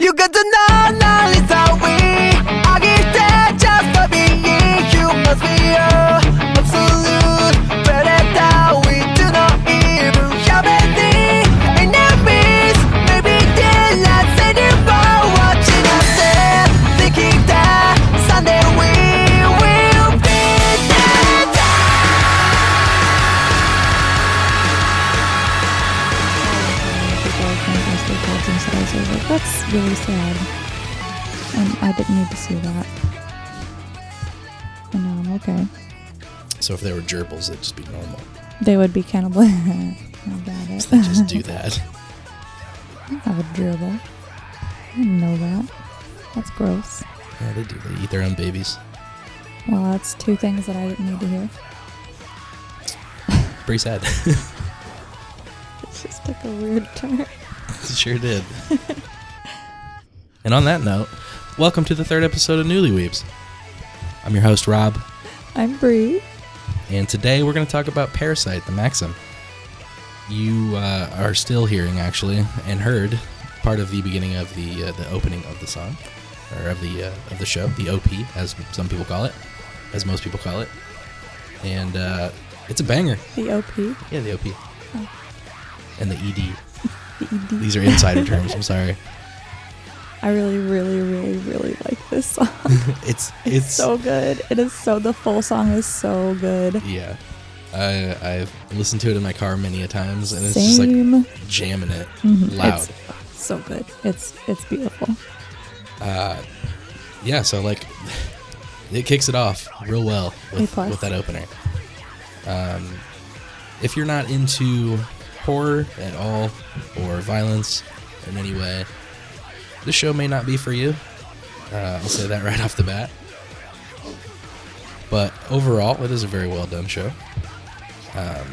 You got to know knowledge So if they were gerbils, it'd just be normal. They would be cannibal. I got it. They just do that. I have a gerbil. I didn't know that. That's gross. Yeah, they do. They eat their own babies. Well, that's two things that I didn't need to hear. Pretty sad. It just took a weird turn. It sure did. and on that note, welcome to the third episode of Newlyweebs. I'm your host, Rob, I'm Bree. And today we're going to talk about Parasyte, the Maxim. You uh, are still hearing, actually, and heard part of the beginning of the uh, the opening of the song, or of the uh, of the show, the OP, as some people call it, as most people call it, and uh, it's a banger. The OP. Yeah, the OP, Oh. and the ED. The ED. These are insider terms. I'm sorry. I really, really, really, really like this song. It's It's, it's so good. It is so, the full song is so good. Yeah. I I've listened to it in my car many a times and it's just like jamming it Mhm. loud. It's so good. It's it's beautiful. Uh yeah, so like it kicks it off real well with, with that opener. Um if you're not into horror at all or violence in any way, this show may not be for you. Uh, I'll say that right off the bat. But overall, it is a very well done show. Um,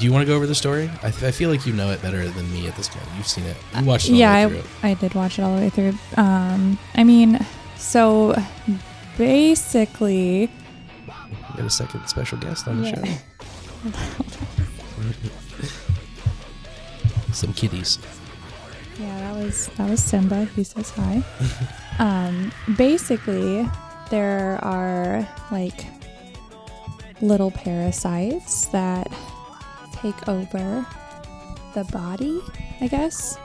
do you want to go over the story? I, I feel like you know it better than me at this point. You've seen it. You watched it all yeah, the way through. I, I did watch it all the way through. Um, I mean, so basically, We got a second special guest on the Yeah. show. Some kitties. Yeah, that was that was Simba. He says hi. um, basically, there are like little parasites that take over the body, I guess.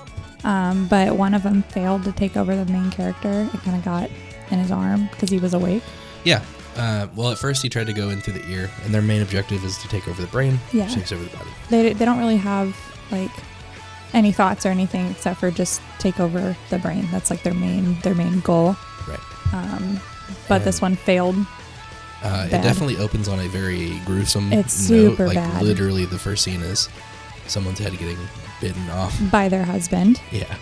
Um, but one of them failed to take over the main character. It kind of got in his arm because he was awake. Yeah. Uh, well, at first he tried to go in through the ear, and their main objective is to take over the brain, Yeah. which takes over the body. They, they don't really have like any thoughts or anything except for just take over the brain. That's like their main their main goal. Right. Um, but this one failed. Uh, it definitely opens on a very gruesome It's note. super like bad. literally, the first scene is someone's head getting bitten off. by their husband. Yeah,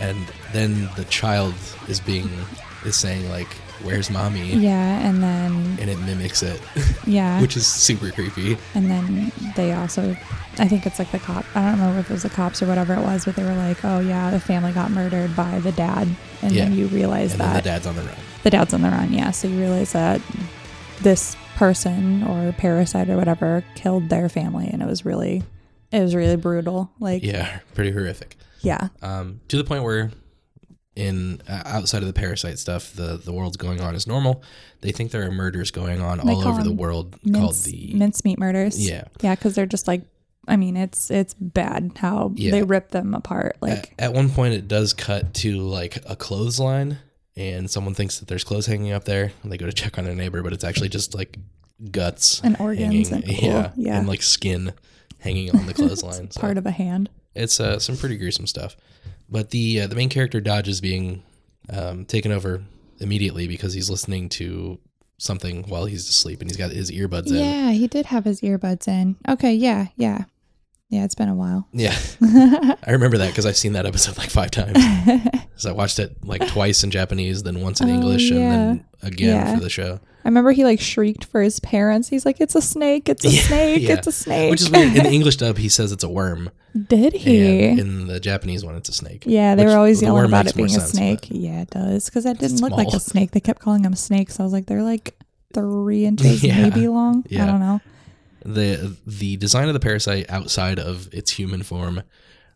and then the child is being is saying like, "Where's mommy?" Yeah, and then and it mimics it, yeah, which is super creepy. and then they also, I think it's like the cop. I don't remember if it was the cops or whatever it was, but they were like, "Oh yeah, the family got murdered by the dad," and then you realize And then the dad's on the run. the dad's on the run. Yeah, so you realize that this person or parasite or whatever killed their family, and it was really, it was really brutal. Like, Yeah, pretty horrific. yeah, Um, to the point where, in uh, outside of the parasite stuff, the the world's going on as normal. They think there are murders going on They all over the world called the mincemeat murders. yeah. yeah, because they're just like, I mean, it's it's bad how Yeah. they rip them apart. Like, at, at one point, it does cut to like a clothesline, and someone thinks that there's clothes hanging up there, and they go to check on their neighbor, but it's actually just like guts And organs and- cool, yeah, yeah. and like skin hanging on the clothesline. so part of a hand. it's uh, some pretty gruesome stuff. But the uh, the main character Dodge is being um, taken over immediately because he's listening to something while he's asleep, and he's got his earbuds in. Yeah, he did have his earbuds in. Okay, yeah, yeah. Yeah, it's been a while. Yeah, I remember that because I've seen that episode like five times. So I watched it like twice in Japanese, then once in Oh, English, and then again Yeah. for the show. I remember he like shrieked for his parents. He's like, "It's a snake! It's a Yeah, snake! yeah. It's a snake!" Which is weird. In the English dub, he says it's a worm, did he? and in the Japanese one, it's a snake. yeah, they were always the yelling about it being a sense, snake. Yeah, it does because that didn't look like a snake. They kept calling them snakes. I was like, they're like three inches Yeah, maybe long. yeah. I don't know. The The design of the parasite outside of its human form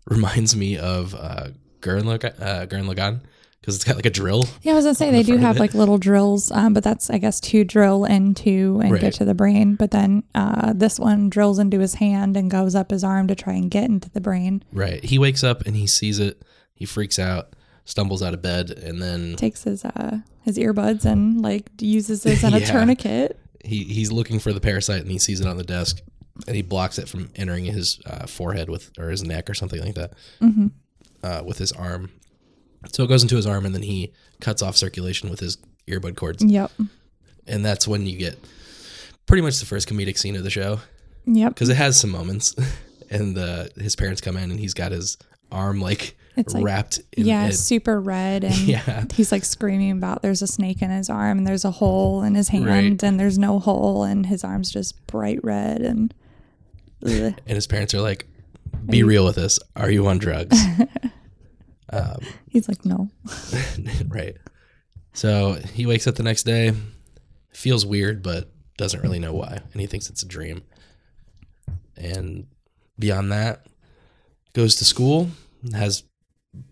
reminds me of uh, Gurren Lagann, uh, Gurren Lagann because it's got like a drill. Yeah, I was gonna say they the do have like little drills, um, but that's I guess to drill into and Right. get to the brain. But then uh, this one drills into his hand and goes up his arm to try and get into the brain. Right. He wakes up and he sees it. He freaks out, stumbles out of bed, and then Takes his uh, his earbuds and like uses this in a tourniquet. He he's looking for the parasite and he sees it on the desk and he blocks it from entering his uh, forehead with or his neck or something like that Mm-hmm. uh, with his arm. So it goes into his arm and then he cuts off circulation with his earbud cords, Yep. and that's when you get pretty much the first comedic scene of the show Yep. because it has some moments. And uh, his parents come in and he's got his arm like It's like- wrapped in yeah, it. super red and Yeah. he's like screaming about there's a snake in his arm and there's a hole in his hand Right. and there's no hole and his arm's just bright red and ugh. and his parents are like, "Be real with us. Are you on drugs?" um, he's like no. right. So he wakes up the next day, feels weird, but doesn't really know why, and he thinks it's a dream. And beyond that, goes to school, has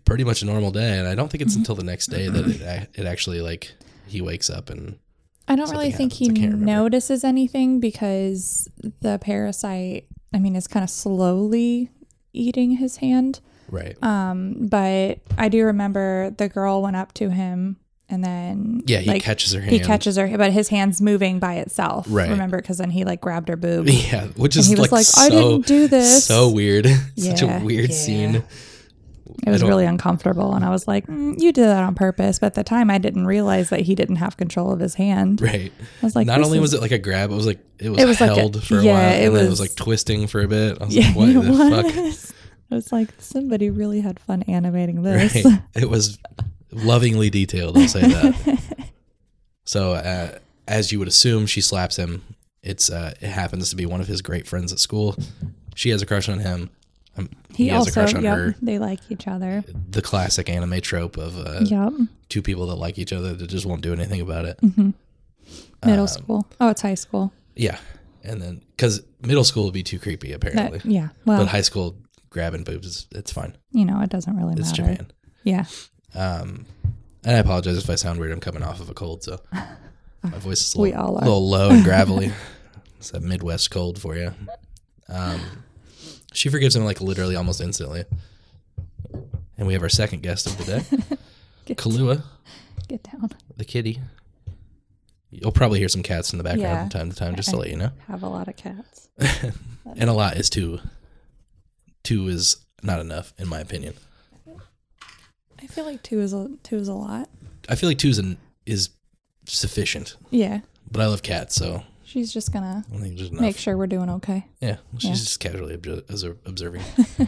pretty much a normal day, and I don't think it's until the next day that it it actually like he wakes up and I don't really think he happens. I notices anything because the parasite, I mean, is kind of slowly eating his hand. right. Um, but I do remember the girl went up to him and then Yeah, he like, catches her hand. he catches her, but his hand's moving by itself. Right. Remember, because then he like grabbed her boob. Yeah, which And is he was like, like, "I didn't do this." So weird. Such Yeah, a weird yeah. scene. It was really uncomfortable, and I was like, mm, "You did that on purpose." But at the time, I didn't realize that he didn't have control of his hand. Right. I was like, Not only is- was it like a grab, it was like it was, It was like a- held for a yeah, while, it and then it was- was like twisting for a bit. I was Yeah, like, what the fuck? was. I was like, somebody really had fun animating this. Right. It was lovingly detailed. I'll say that. so, uh, as you would assume, she slaps him. It's uh, it happens to be one of his great friends at school. She has a crush on him. Um, he, He, has also, a crush on yep, her. they like each other. The classic anime trope of uh, yep. two people that like each other that just won't do anything about it. Middle um, school. Oh, it's high school. Yeah, and then because middle school would be too creepy apparently, That, yeah. Well, but high school grabbing boobs is it's fine. you know, it doesn't really matter. It's matter. Japan. Yeah. Um, and I apologize if I sound weird. I'm coming off of a cold, so my voice is a little, little low and gravelly. it's that Midwest cold for you. Um, she forgives him like literally almost instantly. And we have our second guest of the day, Get, Kalua, get down. the kitty. You'll probably hear some cats in the background Yeah. from time to time, just to let you know. Have a lot of cats. And a lot is two. Two is not enough, in my opinion. I feel like two is a two is a lot. I feel like two is, an, is sufficient, Yeah. but I love cats, so She's just gonna I think there's enough. make sure we're doing okay. Yeah, she's Yeah. just casually obser- observing.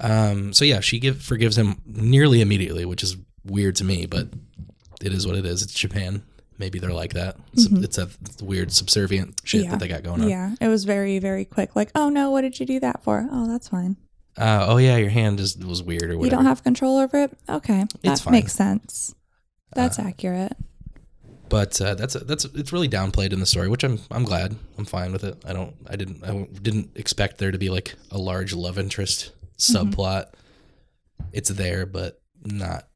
um, so yeah, she give, forgives him nearly immediately, which is weird to me, but it is what it is. It's Japan. Maybe they're like that. Sub- It's a weird subservient shit Mm-hmm. Yeah. that they got going on. Yeah. It was very, very quick. Like, oh no, what did you do that for? Oh, that's fine. Uh, oh yeah, your hand just was weird or whatever. You don't have control over it? Okay. That It's fine. makes sense. That's Uh, accurate. But uh, that's that's it's really downplayed in the story, which I'm I'm glad. I'm fine with it. I don't I didn't I didn't expect there to be like a large love interest Mm-hmm. subplot. It's there, but not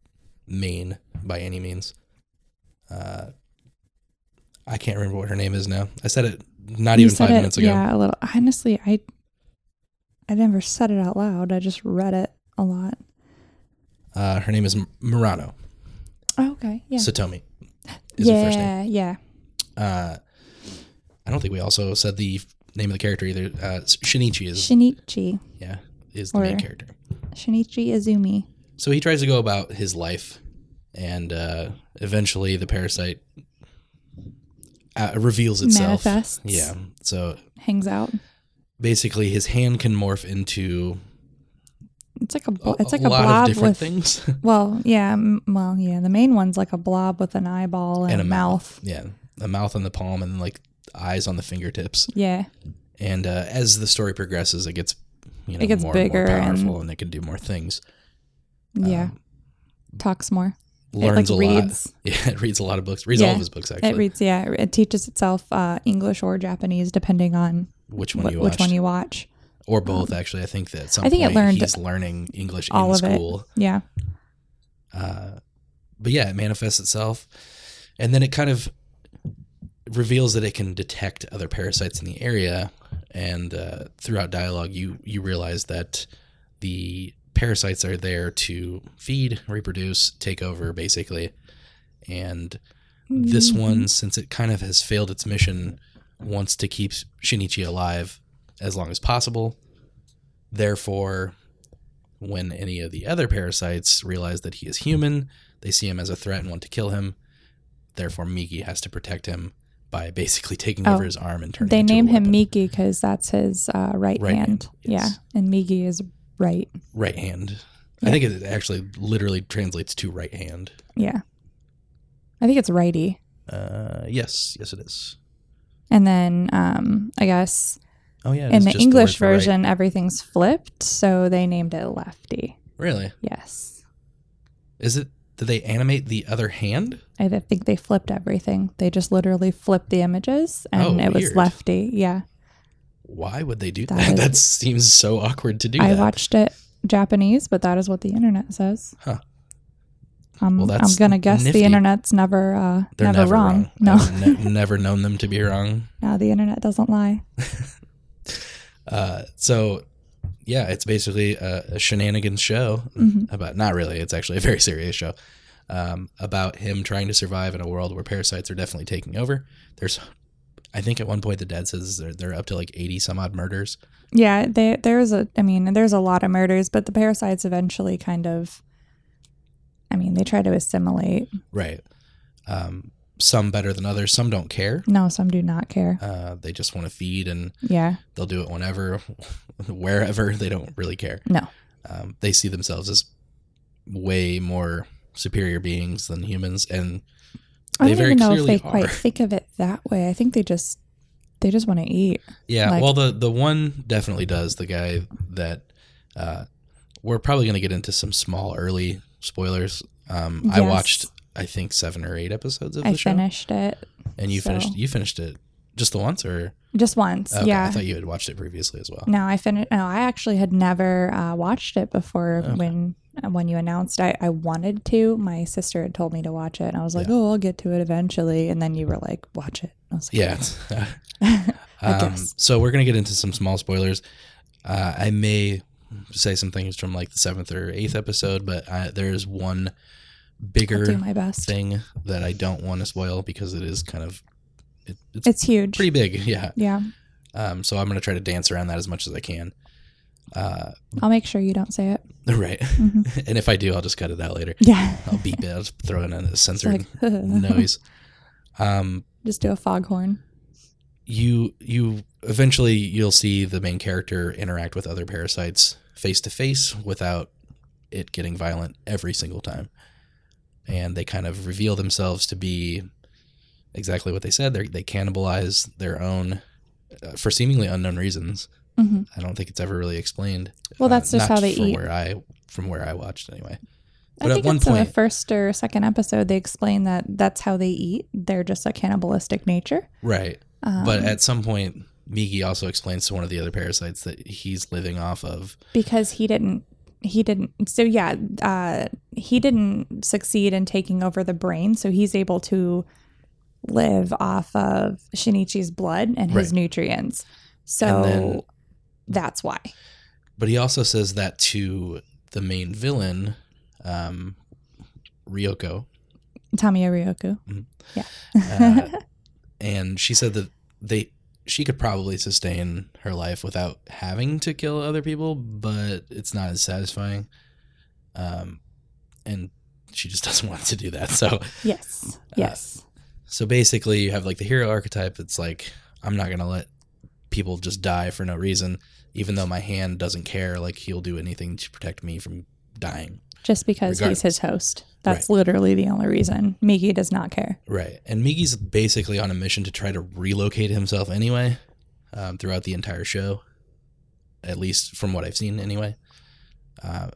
main by any means. Uh, I can't remember what her name is now. I said it not You even five it- minutes ago. Yeah, a little. Honestly, I I never said it out loud. I just read it a lot. Uh, her name is M- Murano Oh, okay. Yeah. Satomi. Is her first name. yeah. Yeah. Uh, I don't think we also said the name of the character either. Uh, Shinichi is Shinichi. yeah is the main character. Shinichi Izumi. So he tries to go about his life, and uh, eventually the parasite uh, reveals itself. Manifests. Yeah. So Hangs out. basically, his hand can morph into It's like a it's like a blob with things well, yeah, m- well, yeah. The main one's like a blob with an eyeball and, and a mouth. Yeah, a mouth on the palm and like eyes on the fingertips. Yeah. And uh, as the story progresses, it gets you know It gets more bigger and more powerful, and, it can do more things. Yeah. Um, Talks more. Learns like, a reads. lot. Yeah, it reads a lot of books. Reads all Yeah, of his books actually. It reads, yeah. It teaches itself uh, English or Japanese depending on which one you which one you watch. Or both. Actually, I think that at some I think it learned he's learning English all in of it. school. Yeah. Uh, but yeah, it manifests itself, and then it kind of reveals that it can detect other parasites in the area. And uh, throughout dialogue, you you realize that the parasites are there to feed, reproduce, take over, basically. And this Mm-hmm. one, since it kind of has failed its mission, wants to keep Shinichi alive as long as possible. Therefore, when any of the other parasites realize that he is human, they see him as a threat and want to kill him. Therefore, Migi has to protect him by basically taking Oh, over his arm and turning. They it into a name him. Migi because that's his uh, right, Right hand. hand, yes. Yeah, and Migi is right. right hand. I think it actually literally translates to right hand. Yeah, I think it's righty. Uh, yes, yes, it is. And then um, I guess Oh yeah, in the just English word for right. version, everything's flipped, so they named it lefty. Really? Yes, Is it? Did they animate the other hand? I think they flipped everything. They just literally flipped the images, and Oh, it was weird. lefty. Yeah, Why would they do That that? is- That, seems so awkward to do. I that. watched it Japanese, but that is what the internet says. Huh. Um, Well, I'm gonna guess nifty. the internet's never uh, They're never, wrong. No, I've ne- never known them to be wrong. no, the internet doesn't lie. Uh, so, yeah, it's basically a, a shenanigans show Mhm. about. Not really. It's actually a very serious show um, about him trying to survive in a world where parasites are definitely taking over. There's, I think, at one point the dad says they're, they're up to like eighty some odd murders. Yeah, they, there's a. I mean, there's a lot of murders, but the parasites eventually kind of. I mean, they try to assimilate. Right. Um, some better than others. Some don't care. No, some do not care. Uh, they just want to feed and Yeah, they'll do it whenever, wherever. They don't really care. no. Um, they see themselves as way more superior beings than humans, and I don't very even know if clearly they quite think of it that way. I think they just they just want to eat. yeah. Like- well, the the one definitely does. The guy that uh, we're probably going to get into some small early spoilers. Um, I watched, I think, seven or eight episodes of the show. I finished it and you so- finished. You finished it just the once, or just once. okay, yeah. I thought you had watched it previously as well. No, I finished. No, I actually had never uh, watched it before Okay. when when you announced. I, I wanted to. My sister had told me to watch it, and I was like, Yeah. "Oh, I'll get to it eventually." And then you were like, "Watch it." I was like, Yeah. um, so we're gonna get into some small spoilers. Uh, I may say some things from like the seventh or eighth episode, but I, there's one I'll bigger do my best. thing that I don't want to spoil because it is kind of it, it's, It's huge. pretty big. Yeah. yeah, Um, so I'm gonna try to dance around that as much as I can. Uh, I'll make sure you don't say it. right. Mhm. and if I do, I'll just cut it out later. Yeah, I'll beep it. I'll just throw in a censored like noise. Um, Just do a foghorn. you you eventually you'll see the main character interact with other parasites face to face without it getting violent every single time and they kind of reveal themselves to be exactly what they said they they cannibalize their own uh, for seemingly unknown reasons hmm i don't think it's ever really explained Well, that's just not how they from eat. where i from where i watched anyway I But at think one it's in the first or second episode. They explain that that's how they eat. They're just a cannibalistic nature. right Um, but at some point migi also explains to one of the other parasites that he's living off of because he didn't he didn't so yeah uh he didn't succeed in taking over the brain so he's able to live off of shinichi's blood and his Right. nutrients. So then- that's why. But he also says that to the main villain, um, Ryoko, tamiya ryoko uh, and she said that they she could probably sustain her life without having to kill other people, but it's not as satisfying. Um, and she just doesn't want to do that. So, yes yes so basically, you have like the hero archetype. That's like I'm not gonna let people just die for no reason, even though my hand doesn't care. Like he'll do anything to protect me from dying. just because he's his host that's literally the only reason migi does not care Right. And Migi's basically on a mission to try to relocate himself anyway um, throughout the entire show, at least from what I've seen anyway. Uh,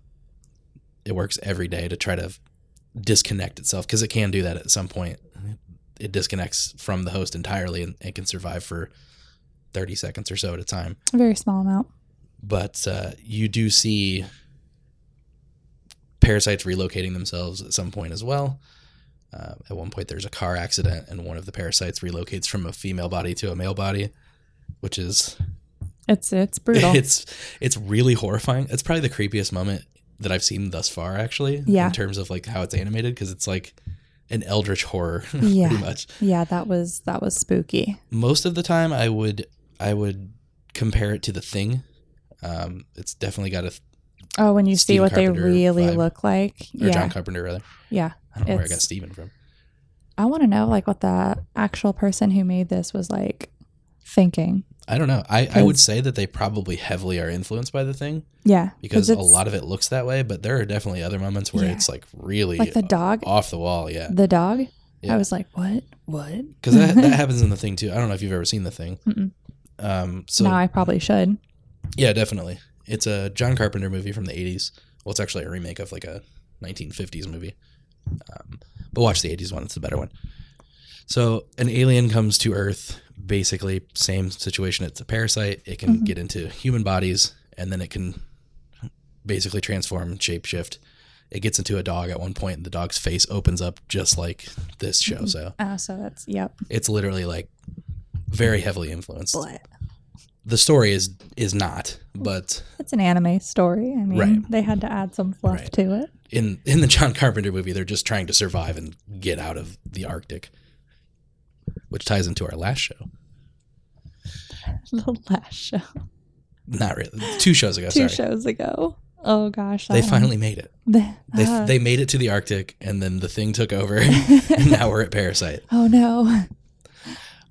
it works every day to try to disconnect itself because it can do that at some point. It disconnects from the host entirely and it can survive for 30 seconds or so at a time. a very small amount but uh, you do see parasites relocating themselves at some point as well. Uh, at one point, there's a car accident, and one of the parasites relocates from a female body to a male body, which is It's it's brutal. it's it's really horrifying. It's probably the creepiest moment that I've seen thus far, actually. Yeah. In terms of like how it's animated, because it's like an eldritch horror, Yeah. pretty much. yeah, that was that was spooky. Most of the time, I would I would compare it to the Thing. Um, it's definitely got a Oh, when you see what Carpenter they really vibe. look like. or yeah. John Carpenter rather. yeah. I don't know where I got Steven from. I want to know like what the actual person who made this was like thinking. I don't know. I, I would say that they probably heavily are influenced by the Thing Yeah. because a lot of it looks that way, but there are definitely other moments where Yeah. it's like really like the dog, off the wall. Yeah. the dog. Yeah. I was like, what? What? because that, that happens in the thing too. I don't know if you've ever seen the thing. Mm-mm. Um, so now I probably should. yeah, definitely. It's a John Carpenter movie from the '80s. Well, it's actually a remake of like a 1950s movie. Um, but watch the '80s one; it's the better one. So an alien comes to Earth. Basically, same situation. It's a parasite. It can Mhm. get into human bodies, and then it can basically transform shapeshift. It gets into a dog at one point, and the dog's face opens up just like this show. So Oh, so that's yep. it's literally like very heavily influenced. The story is is not, but it's an anime story. I mean, Right. they had to add some fluff Right. to it. in in the John Carpenter movie, they're just trying to survive and get out of the Arctic, which ties into our last show. The last show, Not really, two shows ago. two sorry, shows ago. Oh gosh, they one. finally made it. They, They uh, they made it to the Arctic, and then the thing took over, and now we're at Parasyte. oh no.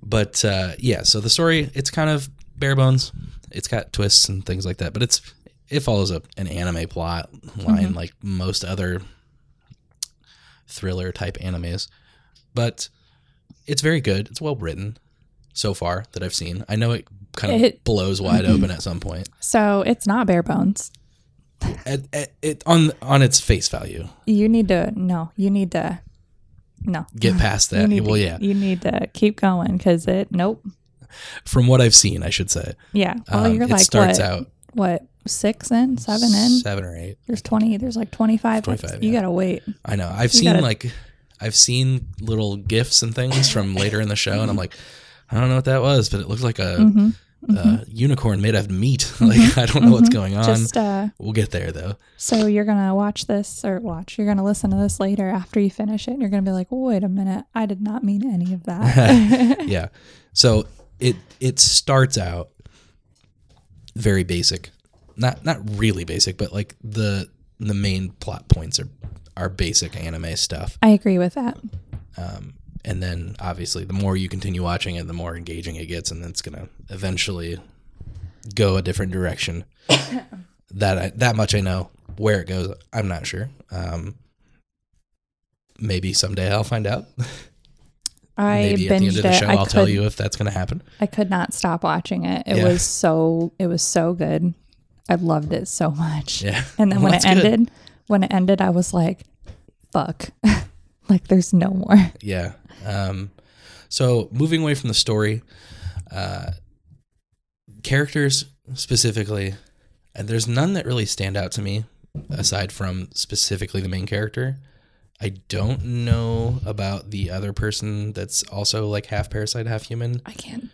But uh, yeah, so the story it's kind of bare bones. It's got twists and things like that, but it's it follows a, an anime plot line Mm-hmm. like most other thriller type animes. But it's very good. It's well written so far that I've seen. I know it kind of It- blows wide open at some point. So it's not bare bones. At, at, it on on its face value. You need to no. You need to no. Get past that. Well, to, yeah. You need to keep going because it. Nope. From what I've seen, I should say. Yeah. Well, Um, you're it like starts what? out What six in, seven in? seven or eight. There's twenty. There's like twenty five. 25, You yeah. gotta wait. I know. I've You seen gotta- like I've seen little gifs and things from later in the show, and I'm like, I don't know what that was, but it looked like a, hmm a unicorn made of meat. like I don't know what's going on. Just uh, we'll get there though. so you're gonna watch this or watch. You're gonna listen to this later after you finish it. and You're gonna be like, wait a minute, I did not mean any of that. yeah. So it it starts out very basic, not not really basic, but like the the main plot points are are basic anime stuff. I agree with that. Um, and then obviously the more you continue watching it, the more engaging it gets, and it's gonna eventually go a different direction. that I, that much I know. Where it goes, I'm not sure. Um, maybe someday I'll find out. I maybe at the end of the show, I I'll tell you if that's gonna happen. I could not stop watching it. It Yeah. was so it was so good. I loved it so much. Yeah. And then Well, when it that's good. ended, when it ended, I was like, "Fuck!" like there's no more. Yeah. Um, so moving away from the story, uh, characters specifically, and there's none that really stand out to me aside from specifically the main character. I don't know about the other person that's also like half parasite, half human. I can't.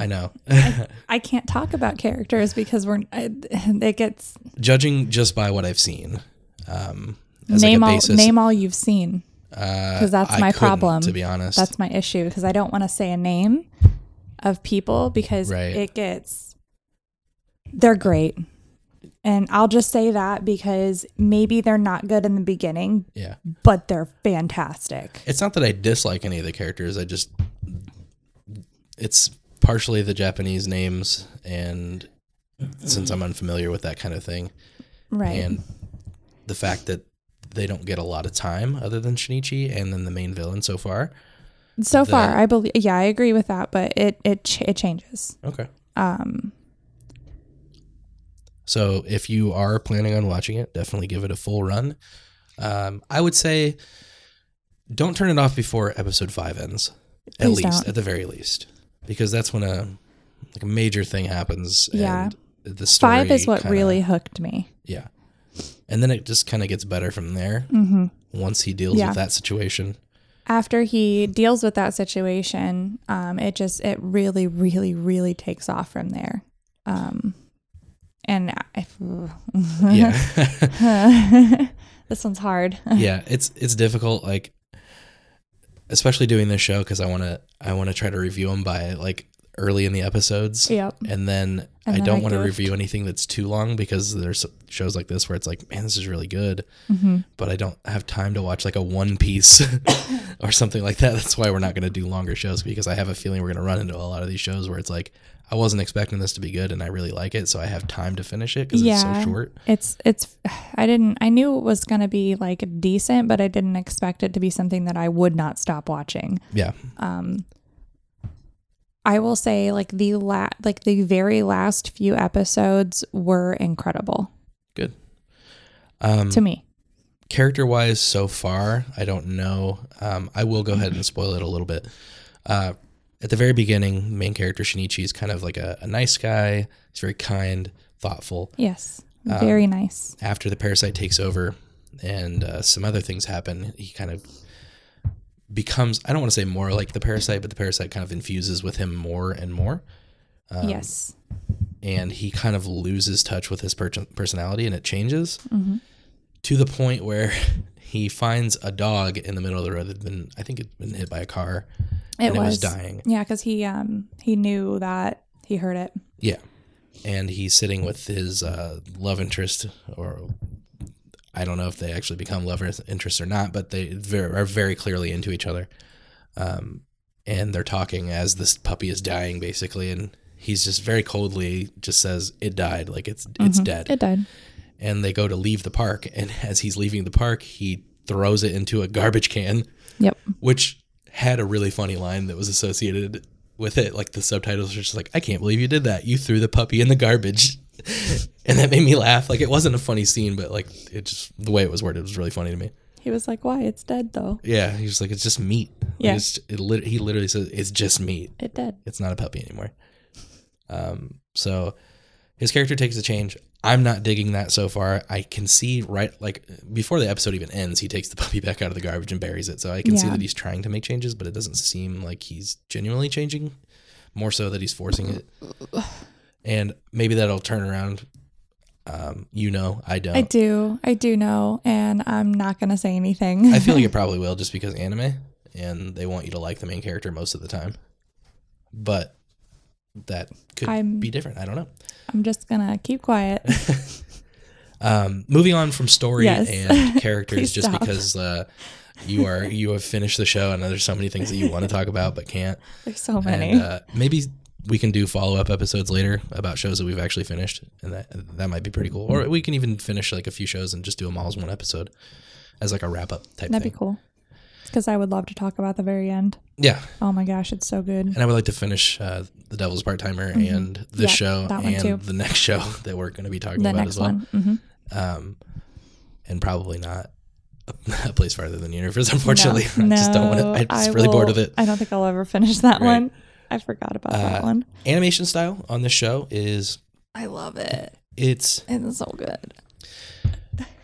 I know. I can't talk about characters because we're. I, it gets Judging just by what I've seen, um, as name like all basis, name all you've seen. because that's my problem. To be honest, That's my issue because I don't want to say a name of people because Right. it gets. They're great. And I'll just say that because maybe they're not good in the beginning, yeah. but they're fantastic. It's not that I dislike any of the characters. I just it's partially the Japanese names and since I'm unfamiliar with that kind of thing Right. and the fact that they don't get a lot of time other than Shinichi and then the main villain so far. so far, I believe yeah, I agree with that, but it it ch- it changes. Okay. Um So if you are planning on watching it, definitely give it a full run. Um, I would say don't turn it off before episode five ends. At Please least, don't. at the very least, because that's when a like a major thing happens. Yeah. And the story Five is what kinda- really hooked me. yeah, and then it just kind of gets better from there once he deals Mm-hmm. Yeah. with that situation. After he deals with that situation, um, it just it really, really, really takes off from there. Um, and if Yeah, this one's hard. yeah, it's it's difficult, like especially doing this show because I want to I want to try to review them by like early in the episodes. Yep. And then And I then don't want to review anything that's too long because there's shows like this where it's like, man, this is really good, Mm-hmm. but I don't have time to watch like a One Piece or something like that. That's why we're not going to do longer shows because I have a feeling we're going to run into a lot of these shows where it's like, I wasn't expecting this to be good and I really like it, so I have time to finish it because it's so short. It's it's I didn't I knew it was gonna be like decent, but I didn't expect it to be something that I would not stop watching. Yeah. Um. I will say like the la- like the very last few episodes were incredible Good. Um, to me. character wise so far i don't know um, i will go ahead and spoil it a little bit uh, at the very beginning main character shinichi is kind of like a, a nice guy he's very kind thoughtful Yes. Um, Very nice. after the parasite takes over and uh, some other things happen he kind of becomes i don't want to say more like the parasite but the parasite kind of infuses with him more and more um, yes. and he kind of loses touch with his per- personality and it changes to the point where he finds a dog in the middle of the road that had been i think it'd been hit by a car It and it was was. dying. Yeah, because he um he knew that he heard it. yeah. And he's sitting with his uh, love interest or i don't know if they actually become love interests or not but they ver- are very clearly into each other. Um, and they're talking as this puppy is dying basically. And he's just very coldly just says it died. Like it's it's dead. It died. and they go to leave the park. And as he's leaving the park he throws it into a garbage can. Yep. which had a really funny line that was associated with it like the subtitles are just like i can't believe you did that you threw the puppy in the garbage and that made me laugh like it wasn't a funny scene but like it just the way it was worded was really funny to me He was like, "Why? It's dead though. yeah he's just like it's just meat Like, Yeah. it's, it lit- he literally says it's just meat It dead." it's not a puppy anymore. Um, so his character takes a change. I'm not digging that so far. I can see right like before the episode even ends, he takes the puppy back out of the garbage and buries it. So I can see that he's trying to make changes, but it doesn't seem like he's genuinely changing. More so that he's forcing it. And maybe that'll turn around. Um, you know, I don't. I do. I do know, and I'm not gonna say anything. I feel like it probably will just because anime and they want you to like the main character most of the time. But that could I'm- be different. I don't know. I'm just gonna keep quiet. Um, moving on from story Yes. and characters, just stop. because uh, you are you have finished the show and there's so many things that you want to talk about but can't. There's so many. And uh, maybe we can do follow up episodes later about shows that we've actually finished, and that that might be pretty cool. Or we can even finish like a few shows and just do them all as one episode, as like a wrap up type thing. That'd thing. be cool. Because I would love to talk about the very end. Yeah, Oh my gosh, it's so good. and I would like to finish uh, the Devil's Part Timer and this Mm-hmm. Yeah, show that and too. the next show that we're going to be talking The about as well. one. hmm um, and probably not a, place farther than the universe. Unfortunately, No, I just don't want to. I'm just I really bored will- of it. I don't think I'll ever finish that Right. one. I forgot about that Uh, one. Animation style on this show is I love it. it's It's so good.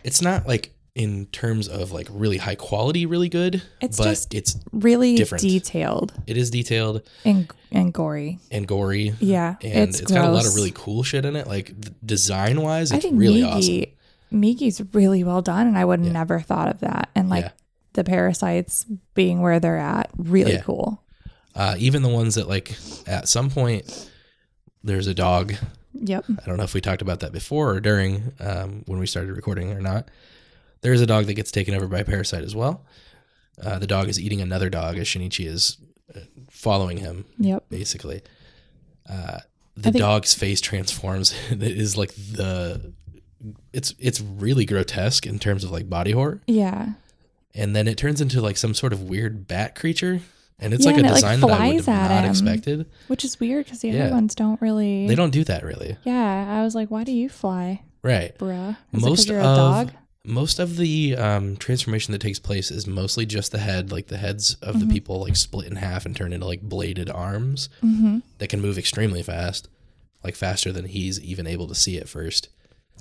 it's not like in terms of like really high quality, really good. It's but just- it's Really Different. detailed it is detailed and and gory. and gory. Yeah, and it's, it's got a lot of really cool shit in it. Like design wise, I it's think really Migi, awesome. Migi's really well done, and I would Yeah. never thought of that. And like Yeah. the parasites being where they're at, really Yeah. cool. Uh, even the ones that like at some point there's a dog Yep. I don't know if we talked about that before or during um, when we started recording or not. There is a dog that gets taken over by a parasite as well. Uh, the dog is eating another dog as Shinichi is uh, following him, Yep. basically. Uh, the think- dog's face transforms. it is like the. It's it's really grotesque in terms of like body horror, Yeah. and then it turns into like some sort of weird bat creature, and it's Yeah, like a and it, like, design that I would flies have at not him. expected. Which is weird because the Yeah. other ones don't really. They don't do that really, Yeah, I was like, why do you fly, right? bruh? Is it most of a dog? Most of the um, transformation that takes place is mostly just the head like the heads of Mm-hmm. the people like split in half and turn into like bladed arms Mm-hmm. that can move extremely fast like faster than he's even able to see at first.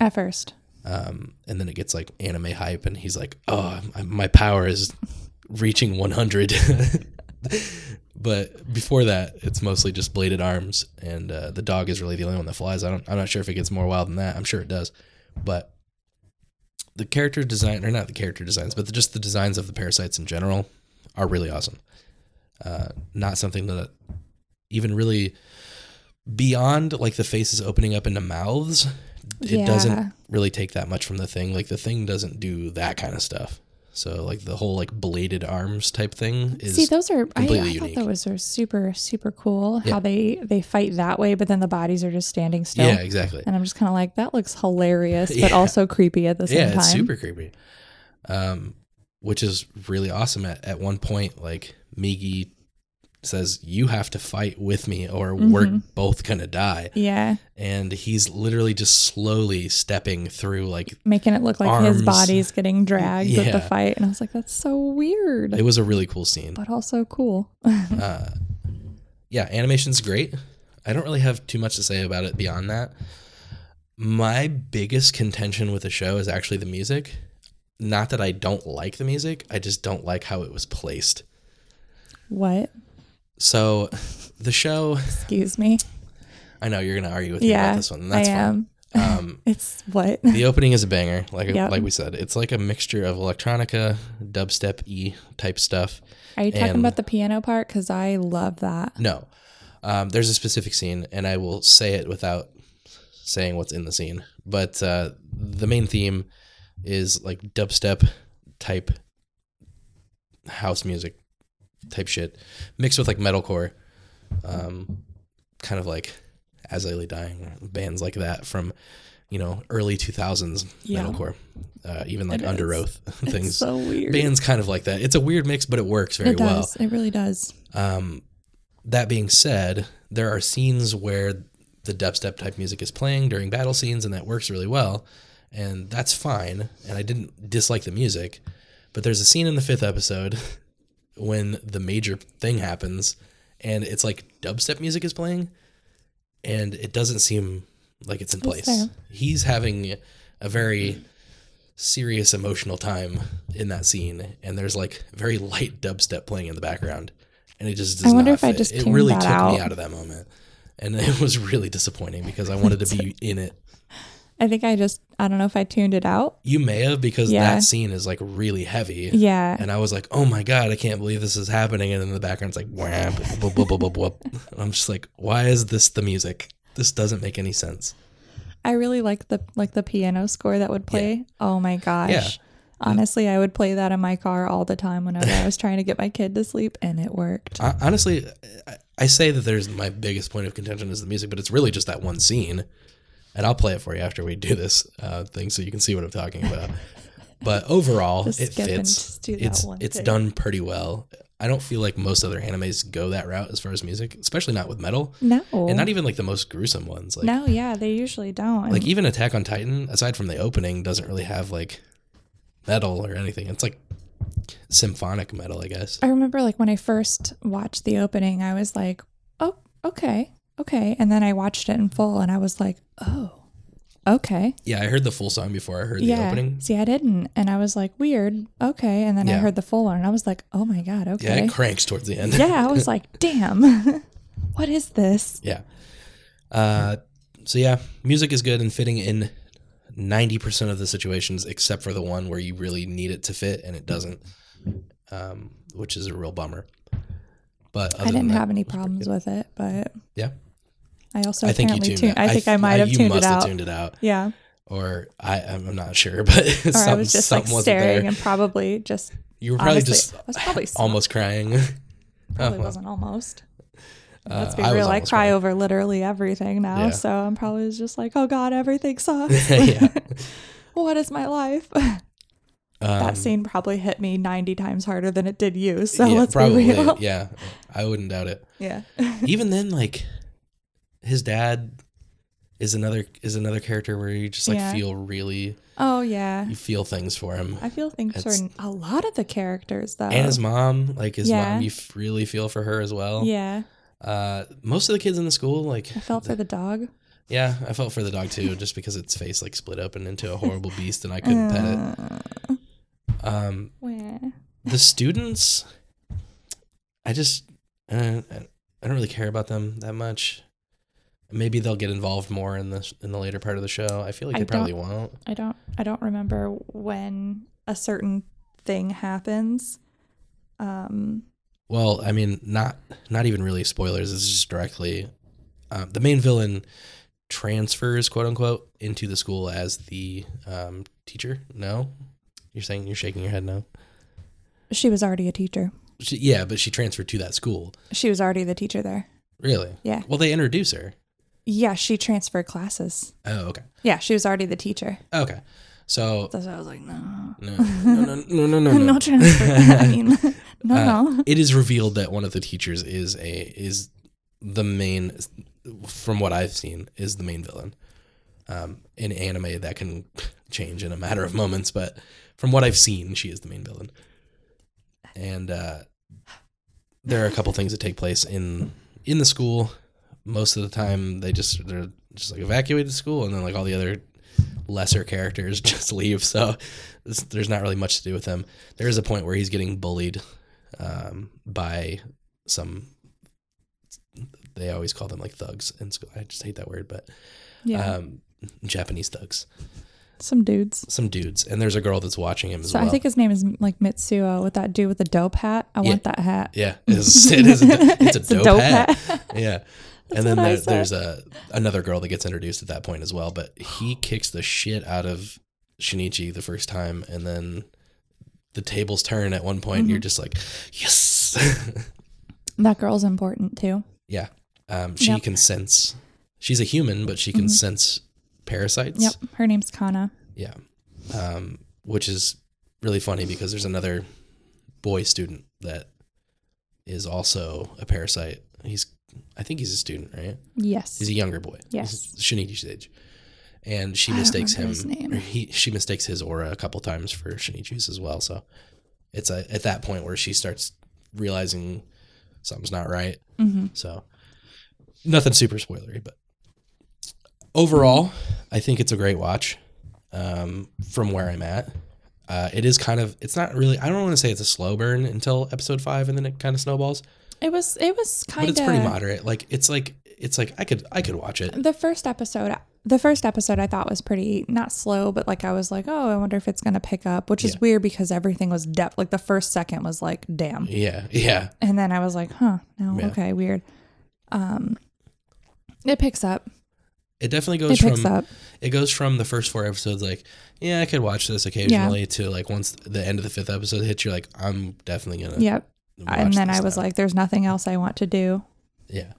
At first. Um, and then it gets like anime hype, and he's like, "Oh, my- my power is reaching 100." but before that, it's mostly just bladed arms, and uh, the dog is really the only one that flies. I don't, I'm not sure if it gets more wild than that. I'm sure it does, but the character design, or not the character designs, but the, just the designs of the parasites in general, are really awesome. Uh, not something that even really beyond like the faces opening up into mouths it Yeah. doesn't really take that much from the thing like the thing doesn't do that kind of stuff so like the whole like bladed arms type thing is See, those are I, completely I unique. thought those are super super cool. Yeah. How they they fight that way, but then the bodies are just standing still. yeah exactly And I'm just kind of like, that looks hilarious, but Yeah. also creepy at the same yeah time. it's super creepy um which is really awesome at, at one point like migi says you have to fight with me or we're Mm-hmm. both gonna die Yeah, and he's literally just slowly stepping through like making it look like his body's getting dragged Yeah. the fight, and I was like, that's so weird, it was a really cool scene but also cool. uh, yeah, animation's great. I don't really have too much to say about it beyond that. My biggest contention with the show is actually the music. Not that I don't like the music, I just don't like how it was placed. what? So, the show, Excuse me. I know you're going to argue with me Yeah, about this one. and That's I am. fine. Um, It's what? the opening is a banger, like Yep. like we said. It's like a mixture of electronica, dubstep e type stuff. Are you talking and- about the piano part? Because I love that. No. Um, there's a specific scene, and I will say it without saying what's in the scene. But uh, the main theme is like dubstep type house music type shit mixed with like metalcore. Um, kind of like As I Lay Dying, bands like that from, you know, early 2000s Yeah. metalcore. Uh, even like It Under. Oath things. So weird. Bands kind of like that. It's a weird mix, but it works very it well. It really does. Um, that being said, there are scenes where the dubstep type music is playing during battle scenes, and that works really well, and that's fine. And I didn't dislike the music, but there's a scene in the fifth episode when the major thing happens, and it's like dubstep music is playing, and it doesn't seem like it's in place. fair. He's having a very serious emotional time in that scene, and there's like very light dubstep playing in the background, and it just does I wonder not if I just it really took me out. out of that moment, and it was really disappointing because I wanted to be in it. I think I just, I don't know if I tuned it out. You may have because Yeah. that scene is like really heavy. Yeah. And I was like, "Oh my god, I can't believe this is happening!" And in the background's like, "Wham!" whoop, whoop. And I'm just like, "Why is this the music? This doesn't make any sense." I really like the like the piano score that would play. Oh my gosh. Yeah. Honestly, I would play that in my car all the time whenever I was trying to get my kid to sleep and it worked. Hon- Honestly, I- I say that there's my biggest point of contention is the music, but it's really just that one scene. And I'll play it for you after we do this uh, thing, so you can see what I'm talking about. But overall, Just it fits. It's it's thing. done pretty well. I don't feel like most other animes go that route as far as music, especially not with metal, No. and not even like the most gruesome ones. Like no, yeah, they usually don't. like even Attack on Titan, aside from the opening, doesn't really have like metal or anything. It's like symphonic metal, I guess. I remember like when I first watched the opening, I was like, "Oh, okay. Okay." And then I watched it in full and I was like, "Oh. Okay." Yeah, I heard the full song before I heard the yeah. opening. See, I didn't. And I was like, "Weird. Okay." And then I heard the full one and I was like, "Oh my god, Okay. Yeah, it cranks towards the end. yeah, I was like, "Damn. what is this?" Yeah. Uh, so yeah, music is good and fitting in ninety percent of the situations, except for the one where you really need it to fit and it doesn't, um, which is a real bummer. But I didn't that, have any it was pretty problems with it, but Yeah, I also I think you tuned. tuned. it. I think I, might have you tuned must it have out. tuned it out, Yeah, or I, I'm not sure, but or something, I was just like staring there. and probably just You were probably honestly, just I was probably almost crying. probably Oh, wasn't almost. Uh, Let's be I real. I cry crying. over literally everything now, Yeah. so I'm probably just like, oh god, everything sucks. what is my life? Um, that scene probably hit me 90 times harder than it did you. So yeah, let's probably. be real. Yeah, I wouldn't doubt it. Yeah. even then like his dad is another is another character where you just like Yeah. feel really oh yeah. you feel things for him I feel things It's- for a lot of the characters though. and his mom like his Yeah. mom you f- really feel for her as well yeah. uh most of the kids in the school like I felt for the dog. Yeah, I felt for the dog too, just because its face like split open into a horrible beast, and I couldn't pet it. Um, Where? the students, I just uh, I don't really care about them that much. Maybe they'll get involved more in the in the later part of the show. I feel like I they probably won't. I don't I don't remember when a certain thing happens. Um Well, I mean, not not even really spoilers. It's just directly um, the main villain transfers, quote unquote, into the school as the um, teacher. No, you're saying you're shaking your head. No, she was already a teacher. she, yeah, but she transferred to that school. She was already the teacher there. Really? Yeah. Well, they introduce her. Yeah, she transferred classes. Oh, okay, Yeah, she was already the teacher. okay. So So I was like, no. no, no, no, no, no, no, No, no. transfer. I mean, no, Uh, no. it is revealed that one of the teachers is a is the main from what I've seen is the main villain. Um, in anime that can change in a matter of moments, but from what I've seen, she is the main villain. And uh, there are a couple things that take place in in the school. Most of the time, they just they're just like evacuated school, and then like all the other lesser characters just leave. So there's not really much to do with them. There is a point where he's getting bullied um, by some. They always call them like thugs in school. I just hate that word, but Yeah, um, Japanese thugs, some dudes. some dudes, and there's a girl that's watching him as So well. I think his name is like Mitsuo with that dude with the dope hat. I Yeah. want that hat. yeah, it's, it is. A, it's a It's a dope, dope hat. hat. yeah. And then there, there's a another girl that gets introduced at that point as well, but he kicks the shit out of Shinichi the first time, and then the tables turn at one point. And you're Mm-hmm. just like, yes, That girl's important too. yeah. Um, she Yep. Mm-hmm. can sense. She's a human, but she can sense parasites. Yep, her name's Kana. Yeah. Um, which is really funny because there's another boy student that is also a parasite. He's, I think he's a student, right? Yes. He's a younger boy. Yes. Shinichi's age. And she I mistakes him. remember his name. Or he, she mistakes his aura a couple times for Shinichi's as well. So it's a, at that point where she starts realizing something's not right. hmm So nothing super spoilery, but overall, I think it's a great watch. Um, from where I'm at, uh, it is kind of. It's not really. I don't want to say it's a slow burn until episode five, and then it kind of snowballs. It was it was kind of. But it's pretty moderate. Like it's like it's like I could I could watch it. the first episode the first episode I thought was pretty not slow, but like I was like, oh, I wonder if it's gonna pick up, which is Yeah. weird because everything was depth. Like the first second was like, damn, Yeah, yeah, and then I was like, huh, no, Yeah. okay, weird. Um, it picks up. it definitely It goes picks from up. it goes from the first four episodes like yeah I could watch this occasionally to like once the end of the fifth episode hits you're like I'm definitely gonna Yep. And then I was now. like, there's nothing else I want to do yeah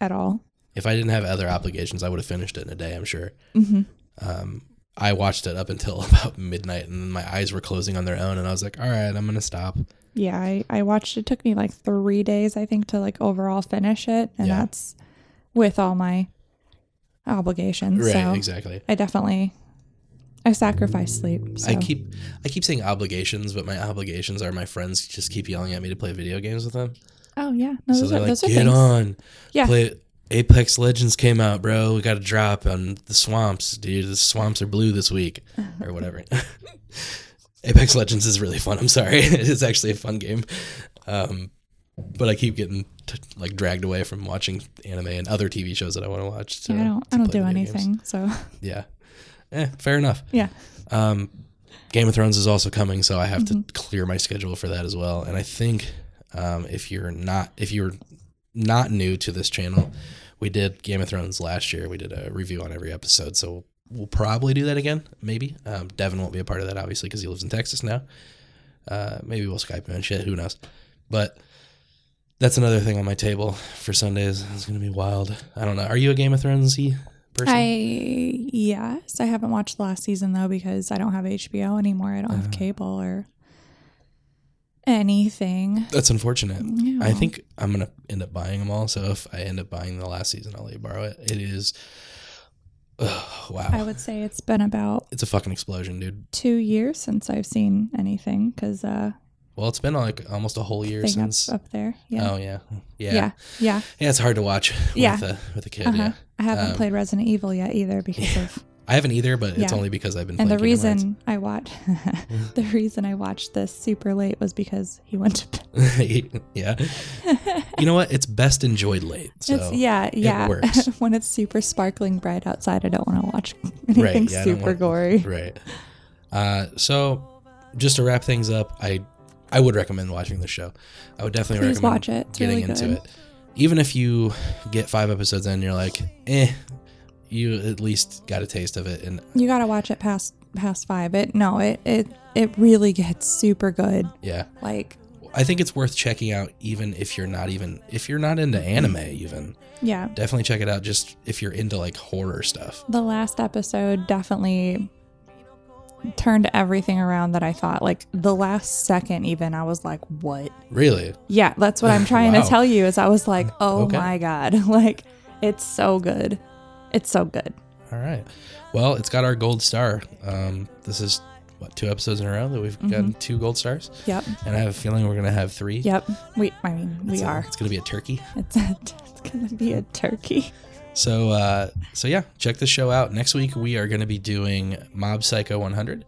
at all. if I didn't have other obligations I would have finished it in a day I'm sure hmm um, I watched it up until about midnight, and my eyes were closing on their own, and I was like, "All right, I'm gonna stop." Yeah, I, I watched. It took me like three days, I think, to like overall finish it, and Yeah. that's with all my obligations. Right, so exactly. I definitely I sacrifice sleep. So. I keep I keep saying obligations, but my obligations are my friends just keep yelling at me to play video games with them. Oh yeah, no, so those they're are like, those are "Get things. on, Yeah. play." Apex Legends came out, bro. We got a drop on the swamps, dude. The swamps are blue this week, or whatever. Apex Legends is really fun. I'm sorry, it is actually a fun game, um, but I keep getting t- like dragged away from watching anime and other TV shows that I want to watch. To, Yeah, I don't I don't do video games. anything. So Yeah, eh, fair enough. yeah, Um, Game of Thrones is also coming, so I have Mm-hmm. to clear my schedule for that as well. And I think um, if you're not if you're not new to this channel, we did Game of Thrones last year. We did a review on every episode, so we'll probably do that again. Maybe um, Devin won't be a part of that, obviously, because he lives in Texas now. Uh, maybe we'll Skype him and shit. Who knows? But that's another thing on my table for Sundays. It's gonna be wild. I don't know. Are you a Game of Thrones person? I yes, I haven't watched the last season though because I don't have HBO anymore. I don't have cable or anything. That's unfortunate. Yeah. I think I'm gonna end up buying them all. So if I end up buying the last season, I'll let you borrow it. It is, ugh, wow, I would say it's been about it's a fucking explosion, dude. two years since I've seen anything because uh, Well, it's been like almost a whole year thing up, since. up there. Yeah. Oh yeah. yeah, yeah. Yeah. Yeah, it's hard to watch with Yeah. a with a kid. Uh-huh. Yeah, I haven't Um, played Resident Evil yet either because of I haven't either, but it's only because I've been. and the reason I watched the reason I watched this super late was because he went to bed. Yeah. You know what? It's best enjoyed late. So it's yeah, yeah. works. when it's super sparkling bright outside, I don't want to watch anything yeah, super want- gory. Right. Uh, so, just to wrap things up, I I would recommend watching the show. I would definitely Please recommend watch it. It's getting really into good. it. Even if you get five episodes in, you're like, eh, you at least got a taste of it. And You gotta watch it past past five. It no, it it it really gets super good. yeah, Like I think it's worth checking out, even if you're not even if you're not into anime. Even yeah, definitely check it out. Just if you're into like horror stuff. the last episode definitely turned everything around that I thought. Like the last second, even I was like, "What?" Really, Yeah, that's what I'm trying Wow. to tell you. Is I was like, "Oh Okay. my god!" Like it's so good. It's so good. all right. Well, it's got our gold star. Um, this is what two episodes in a row that we've gotten two gold stars, Yep. and I have a feeling we're gonna have three. Yep. We. I mean, we It's a- are. It's gonna be a turkey. It's a, it's gonna be a turkey. So, uh, so yeah, check the show out. Next week we are going to be doing Mob Psycho 100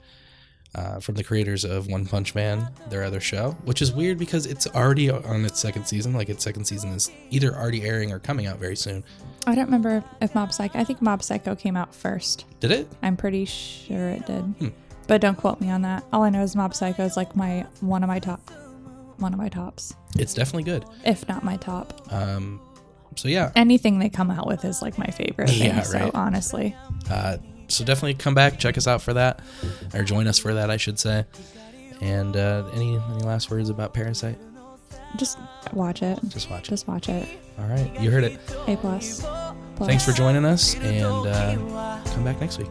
uh, from the creators of One Punch Man, their other show, which is weird because it's already on its second season. Like its second season is either already airing or coming out very soon. I don't remember if Mob Psycho. I think Mob Psycho came out first. Did it? I'm pretty sure it did, Hmm. but don't quote me on that. All I know is Mob Psycho is like my one of my top, one of my tops, It's definitely good. if not my top. Um, so yeah, Anything they come out with is like my favorite. Thing, Yeah, So honestly, uh, so definitely come back, check us out for that, or join us for that, I should say. And uh, any any last words about Parasyte? just watch it. Just watch it. Just watch it. All right, you heard it. A plus. plus. Thanks for joining us, and uh, come back next week.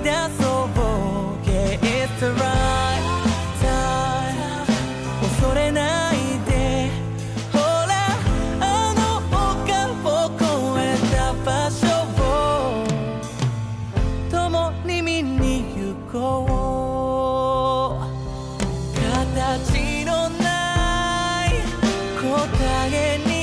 大影に